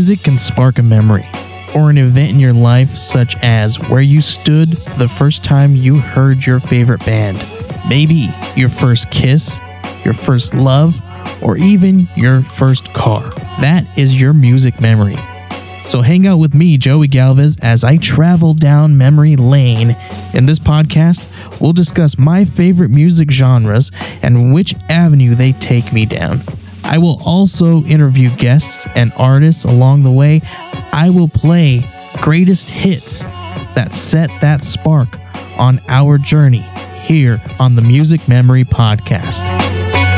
spark a memory or an event in your life, such as where you stood the first time you heard your favorite band. Maybe your first kiss, your first love, or even your first car. That is your music memory. So hang out with me, Joey Galvez, as I travel down memory lane. In this podcast, we'll discuss my favorite music genres and which avenue they take me down. I will also interview guests and artists along the way. I will play greatest hits that set that spark on our journey here on the Music Memory Podcast.